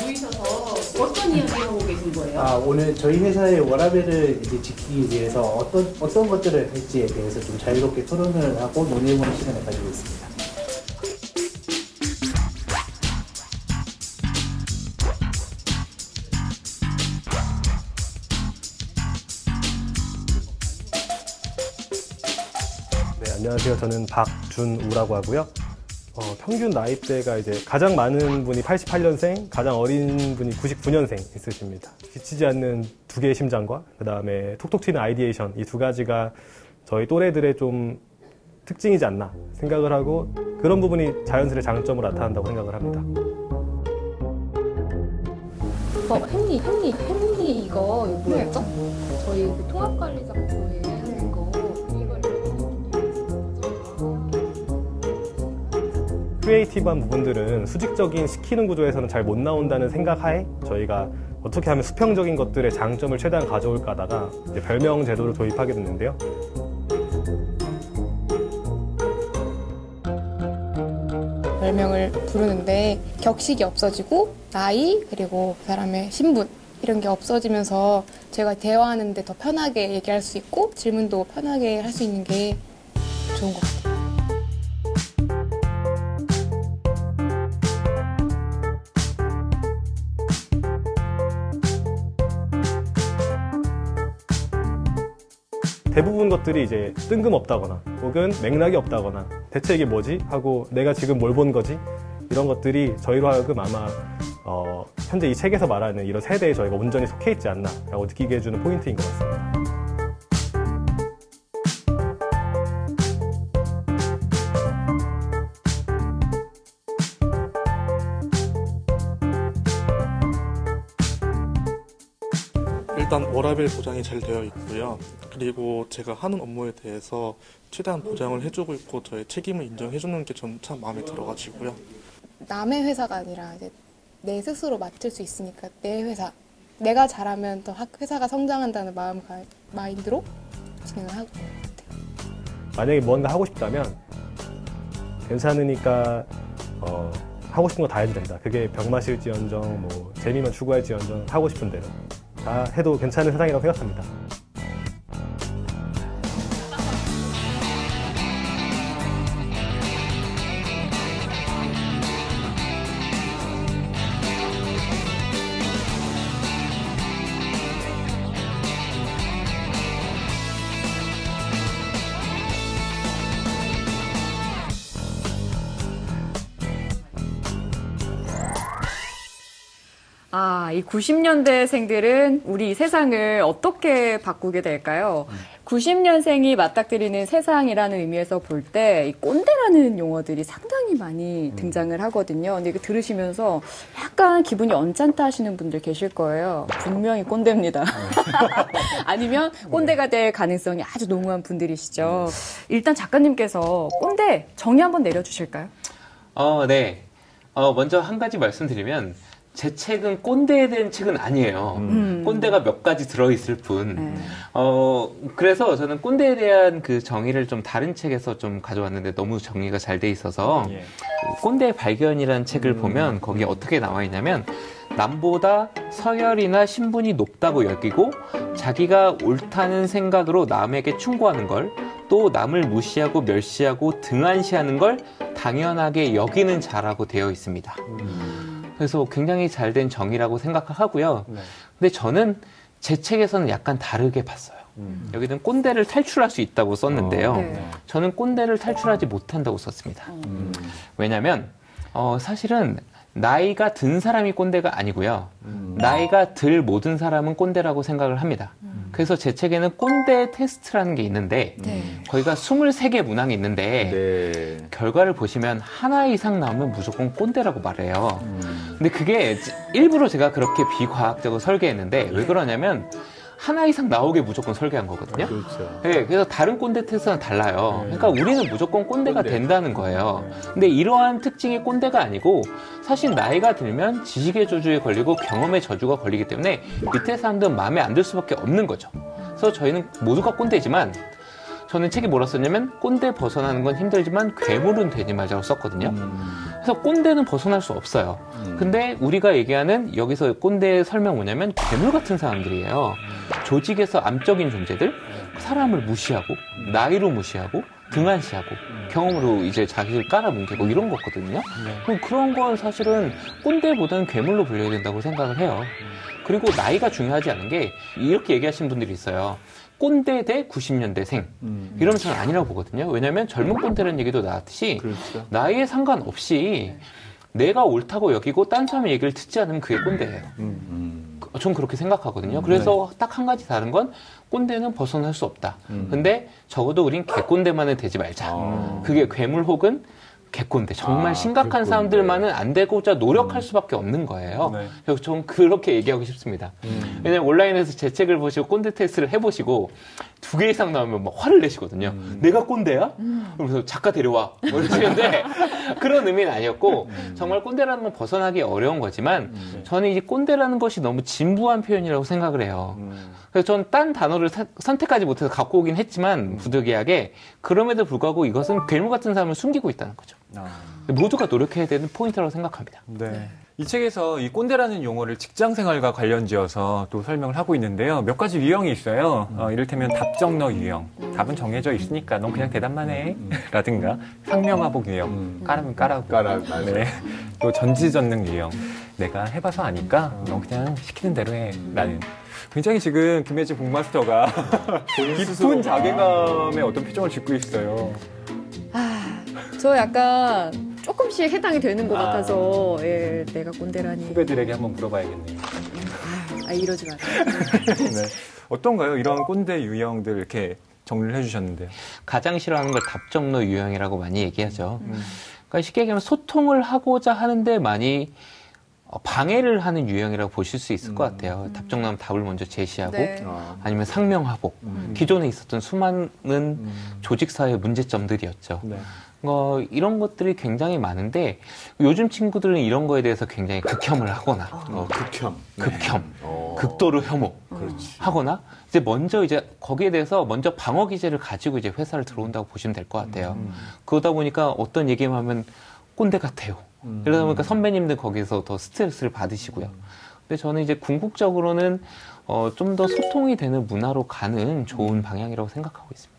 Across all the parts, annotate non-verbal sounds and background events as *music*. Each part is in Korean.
모이셔서 어떤 이야기 하고 계신 거예요? 아, 오늘 저희 회사의 워라밸을 이제 지키기 위해서 어떤 어떤 것들을 할지에 대해서 좀 자유롭게 토론을 하고 논의해보는 시간을 가지고 있습니다. 안녕하세요. 저는 박준우라고 하고요. 어, 평균 나이대가 이제 가장 많은 분이 88년생, 가장 어린 분이 99년생 있으십니다. 지치지 않는 두 개의 심장과 그 다음에 톡톡 튀는 ideation 이 두 가지가 저희 또래들의 좀 특징이지 않나 생각을 하고 그런 부분이 자연스레 장점으로 나타난다고 생각을 합니다. 어, 헨리, 헨리, 헨리 이거 이거 뭐였죠? 저희 그 통합관리자 부에 하는 거 creative한 부분들은 수직적인 시키는 구조에서는 잘 못 나온다는 생각하에 저희가 어떻게 하면 수평적인 것들의 장점을 최대한 가져올까 하다가 별명 제도를 도입하게 됐는데요. 별명을 부르는데 격식이 없어지고 나이 그리고 그 사람의 신분 이런 게 없어지면서 제가 대화하는데 더 편하게 얘기할 수 있고 질문도 편하게 할 수 있는 게 좋은 것 같아요. 대부분 것들이 이제 뜬금없다거나 혹은 맥락이 없다거나 대체 이게 뭐지? 하고 내가 지금 뭘 본 거지? 이런 것들이 저희로 하여금 아마 어, 현재 이 책에서 말하는 이런 세대에 저희가 온전히 속해 있지 않나라고 느끼게 해주는 포인트인 것 같습니다. 일단 워라밸 보장이 잘 되어 있고요. 그리고 제가 하는 업무에 대해서 최대한 보장을 해주고 있고 저의 책임을 인정해주는 게 전 참 마음에 들어가지고요. 남의 회사가 아니라 이제 내 스스로 맡을 수 있으니까 내 회사 내가 잘하면 더 학- 회사가 성장한다는 마음 마인드로 진행을 하고 만약에 뭔가 하고 싶다면 괜찮으니까 어, 하고 싶은 거 다 해도 된다. 그게 병 마실지언정 뭐 재미만 추구할지언정 하고 싶은 대로 다 해도 괜찮은 세상이라고 생각합니다. 아, 이 90년대생들은 우리 세상을 어떻게 바꾸게 될까요? 90년생이 맞닥뜨리는 세상이라는 의미에서 볼 때 이 꼰대라는 용어들이 상당히 많이 등장을 하거든요. 근데 이거 들으시면서 약간 기분이 언짢다 하시는 분들 계실 거예요. 분명히 꼰대입니다. *laughs* 아니면 꼰대가 될 가능성이 아주 농후한 분들이시죠. 일단 작가님께서 꼰대 정의 한번 내려주실까요? 어, 네. 어, 먼저 한 가지 말씀드리면 제 책은 꼰대에 대한 책은 아니에요. 음. 꼰대가 몇 가지 들어있을 뿐. 네. 어, 그래서 저는 꼰대에 대한 그 정의를 좀 다른 책에서 좀 가져왔는데 너무 정리가 잘 돼 있어서 예. 꼰대 발견이라는 책을 보면 거기에 어떻게 나와 있냐면 남보다 서열이나 신분이 높다고 여기고 자기가 옳다는 생각으로 남에게 충고하는 걸 또 남을 무시하고 멸시하고 등한시하는 걸 당연하게 여기는 자라고 되어 있습니다. 그래서 굉장히 잘 된 정의라고 생각하고요. 네. 근데 저는 제 책에서는 약간 다르게 봤어요. 여기는 꼰대를 탈출할 수 있다고 썼는데요. 네. 저는 꼰대를 탈출하지 못한다고 썼습니다. 왜냐면 어, 사실은 나이가 든 사람이 꼰대가 아니고요. 나이가 들 모든 사람은 꼰대라고 생각을 합니다. 그래서 제 책에는 꼰대 테스트라는 게 있는데 네. 거기가 23개 문항이 있는데 네. 결과를 보시면 하나 이상 나오면 무조건 꼰대라고 말해요. 근데 그게 일부러 제가 그렇게 비과학적으로 설계했는데 왜 그러냐면 하나 이상 나오게 무조건 설계한 거거든요. 그렇죠. 네, 그래서 다른 꼰대 테스트는 달라요. 네. 그러니까 우리는 무조건 꼰대가 꼰대. 된다는 거예요. 근데 이러한 특징이 꼰대가 아니고 사실 나이가 들면 지식의 저주에 걸리고 경험의 저주가 걸리기 때문에 밑에 사람들은 마음에 안 들 수밖에 없는 거죠. 그래서 저희는 모두가 꼰대지만 저는 책에 뭐라 썼냐면 꼰대 벗어나는 건 힘들지만 괴물은 되지 말자고 썼거든요. 그래서 꼰대는 벗어날 수 없어요. 음. 근데 우리가 얘기하는 여기서 꼰대의 설명 뭐냐면 괴물 같은 사람들이에요. 조직에서 암적인 존재들, 사람을 무시하고, 나이로 무시하고, 등한시하고, 경험으로 이제 자기를 깔아뭉개고 이런 거거든요. 그럼 그런 건 사실은 꼰대보다는 괴물로 불려야 된다고 생각을 해요. 그리고 나이가 중요하지 않은 게 이렇게 얘기하시는 분들이 있어요. 꼰대 대 90년대생. 음. 이러면 저는 아니라고 보거든요. 왜냐하면 젊은 꼰대라는 얘기도 나왔듯이 그렇죠. 나이에 상관없이 내가 옳다고 여기고 딴 사람의 얘기를 듣지 않으면 그게 꼰대예요. 음. 전 그렇게 생각하거든요. 그래서 딱한 가지 다른 건 꼰대는 벗어날 수 없다. 음. 근데 적어도 우린 개꼰대만은 되지 말자. 아. 그게 괴물 혹은 개꼰대. 정말 아, 심각한 개꼰대. 사람들만은 안 되고자 노력할 음. 수밖에 없는 거예요. 네. 그래서 전 그렇게 얘기하고 싶습니다. 음. 왜냐면 온라인에서 제 책을 보시고 꼰대 테스트를 해보시고 두 개 이상 나오면 막 화를 내시거든요. 음. 내가 꼰대야? 그러면서 작가 데려와. 뭐 이러시는데 *laughs* 그런 의미는 아니었고 정말 꼰대라는 건 벗어나기 어려운 거지만 음. 저는 이 꼰대라는 것이 너무 진부한 표현이라고 생각을 해요. 음. 그래서 저는 딴 단어를 사- 선택하지 못해서 갖고 오긴 음. 했지만 부득이하게 그럼에도 불구하고 이것은 괴물 같은 사람을 숨기고 있다는 거죠. 아. 모두가 노력해야 되는 포인트라고 생각합니다. 네. 이 책에서 이 꼰대라는 용어를 직장 생활과 관련지어서 또 설명을 하고 있는데요. 몇 가지 유형이 있어요. 어, 이를테면 답정너 유형. 답은 정해져 있으니까 넌 그냥 대답만 해. 라든가 상명하복 유형. 음. 까라면 까라고. 까라. 네. 또 전지전능 유형. 내가 해봐서 아니까 넌 그냥 시키는 대로 해. 라는. 굉장히 지금 김혜지 북마스터가 *laughs* 깊은 자괴감의 어떤 표정을 짓고 있어요. 아, 저 약간 조금씩 해당이 되는 것 아. 같아서 예, 내가 꼰대라니. 후배들에게 한번 물어봐야겠네요. 아, 이러지 마세요. *laughs* 네. 어떤가요? 이런 꼰대 유형들 이렇게 정리를 해주셨는데요. 가장 싫어하는 걸 답정너 유형이라고 많이 얘기하죠. 그러니까 쉽게 얘기하면 소통을 하고자 하는데 많이 어, 방해를 하는 유형이라고 보실 수 있을 것 같아요. 답정너는 답을 먼저 제시하고 네. 아. 아니면 상명하복. 음. 기존에 있었던 수많은 조직사회 문제점들이었죠. 네. 어, 이런 것들이 굉장히 많은데 요즘 친구들은 이런 거에 대해서 굉장히 극혐을 하거나 어, 극혐. 극혐, 어. 극도로 혐오 그렇지. 하거나 이제 먼저 이제 거기에 대해서 먼저 방어 기제를 가지고 이제 회사를 들어온다고 보시면 될 것 같아요. 음. 그러다 보니까 어떤 얘기만 하면 꼰대 같아요. 음. 이러다 보니까 선배님들 거기서 더 스트레스를 받으시고요. 근데 저는 이제 궁극적으로는 어, 좀 더 소통이 되는 문화로 가는 좋은 방향이라고 생각하고 있습니다.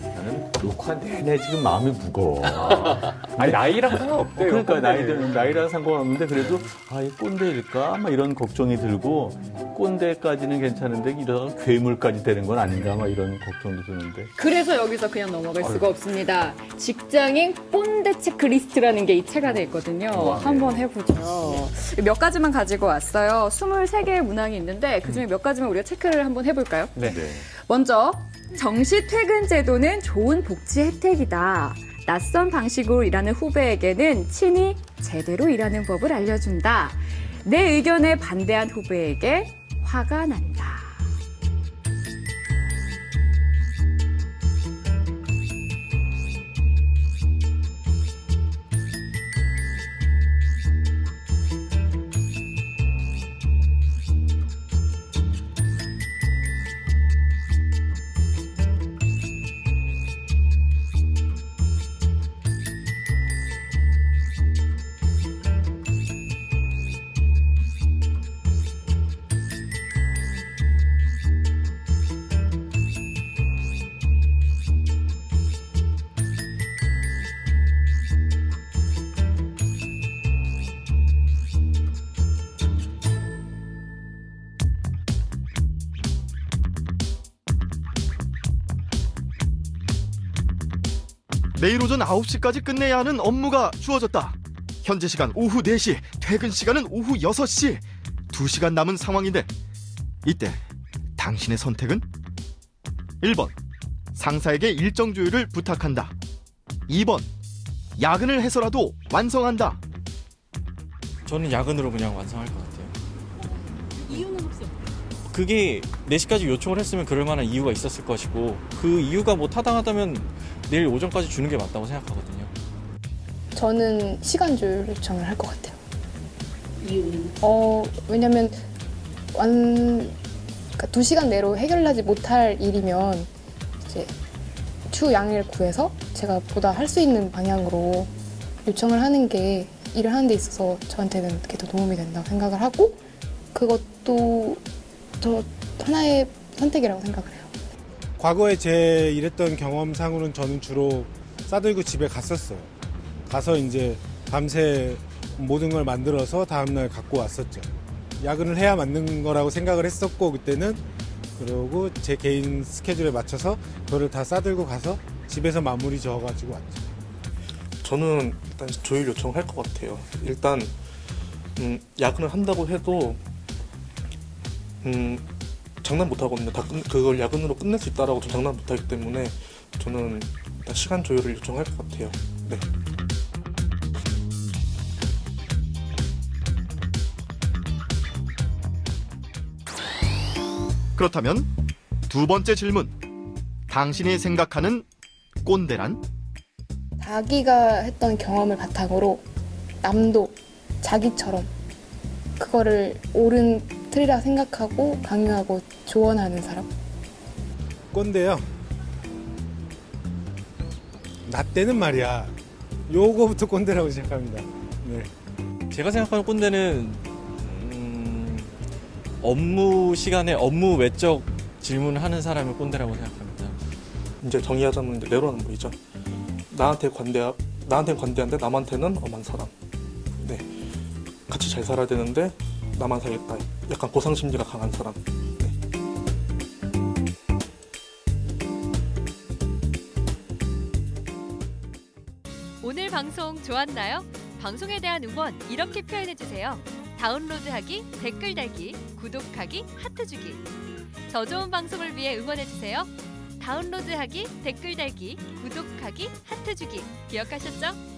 나는 녹화 내내 지금 마음이 무거워. *laughs* 아니, 나이랑 상관없대요. 그러니까. 나이들 나이랑 상관없는데 그래도 아이 꼰대일까? 막 이런 걱정이 들고 꼰대까지는 괜찮은데 이러다가 괴물까지 되는 건 아닌가? 막 이런 걱정도 드는데. 그래서 여기서 그냥 넘어갈 수가 없습니다. 직장인 꼰대 체크리스트라는 게 이 책 안에 있거든요. 한번 해보죠. 몇 가지만 가지고 왔어요. 23개의 문항이 있는데 그중에 몇 가지만 우리가 체크를 한번 해볼까요? 네. 먼저 정시 퇴근 제도는 좋은 복지 혜택이다. 낯선 방식으로 일하는 후배에게는 친히 제대로 일하는 법을 알려준다. 내 의견에 반대한 후배에게 화가 난다. 내일 오전 9시까지 끝내야 하는 업무가 주어졌다. 현재 시간 오후 4시, 퇴근 시간은 오후 6시. 2시간 남은 상황인데 이때 당신의 선택은 1번 상사에게 일정 조율을 부탁한다. 2번 야근을 해서라도 완성한다. 저는 야근으로 그냥 완성할 것 같아요. 이유는 혹시 그게 4시까지 요청을 했으면 그럴 만한 이유가 있었을 것이고 그 이유가 뭐 타당하다면 내일 오전까지 주는 게 맞다고 생각하거든요. 저는 시간 조율 요청을 할 것 같아요. 이유는? 어, 왜냐면 완 그러니까 두 시간 내로 해결하지 못할 일이면 이제 추후 양해를 구해서 제가 보다 할 수 있는 방향으로 요청을 하는 게 일을 하는 데 있어서 저한테는 그게 더 도움이 된다고 생각을 하고 그것도 저 하나의 선택이라고 생각을 해요. 과거에 제 일했던 경험상으로는 저는 주로 싸들고 집에 갔었어요. 가서 이제 밤새 모든 걸 만들어서 다음날 갖고 왔었죠. 야근을 해야 맞는 거라고 생각을 했었고 그때는 그러고 제 개인 스케줄에 맞춰서 그거를 다 싸들고 가서 집에서 마무리 지어가지고 왔죠. 저는 일단 조율 요청할 것 같아요. 일단 음, 야근을 한다고 해도 음, 장난 못 하거든요. 다 끝, 그걸 야근으로 끝낼 수 있다라고 저 장난 못 하기 때문에 저는 일단 시간 조율을 요청할 것 같아요. 네. 그렇다면 두 번째 질문. 당신이 생각하는 꼰대란? 자기가 했던 경험을 바탕으로 남도 자기처럼 그거를 옳은 틀이라 생각하고 강요하고 조언하는 사람. 꼰대요. 나 때는 말이야. 요거부터 꼰대라고 시작합니다. 네. 제가 생각하는 꼰대는 음, 업무 시간에 업무 외적 질문을 하는 사람을 꼰대라고 생각합니다. 이제 정의하자면 이제 내로는 뭐이죠. 나한테 관대 나한테 관대한데 남한테는 엄한 사람. 네. 같이 잘 살아야 되는데 나만 살겠다. 약간 보상 심리가 강한 사람. 오늘 방송 좋았나요? 방송에 대한 응원 이렇게 표현해 주세요. 다운로드하기, 댓글 달기, 구독하기, 하트 주기. 더 좋은 방송을 위해 응원해 주세요. 다운로드하기, 댓글 달기, 구독하기, 하트 주기. 기억하셨죠?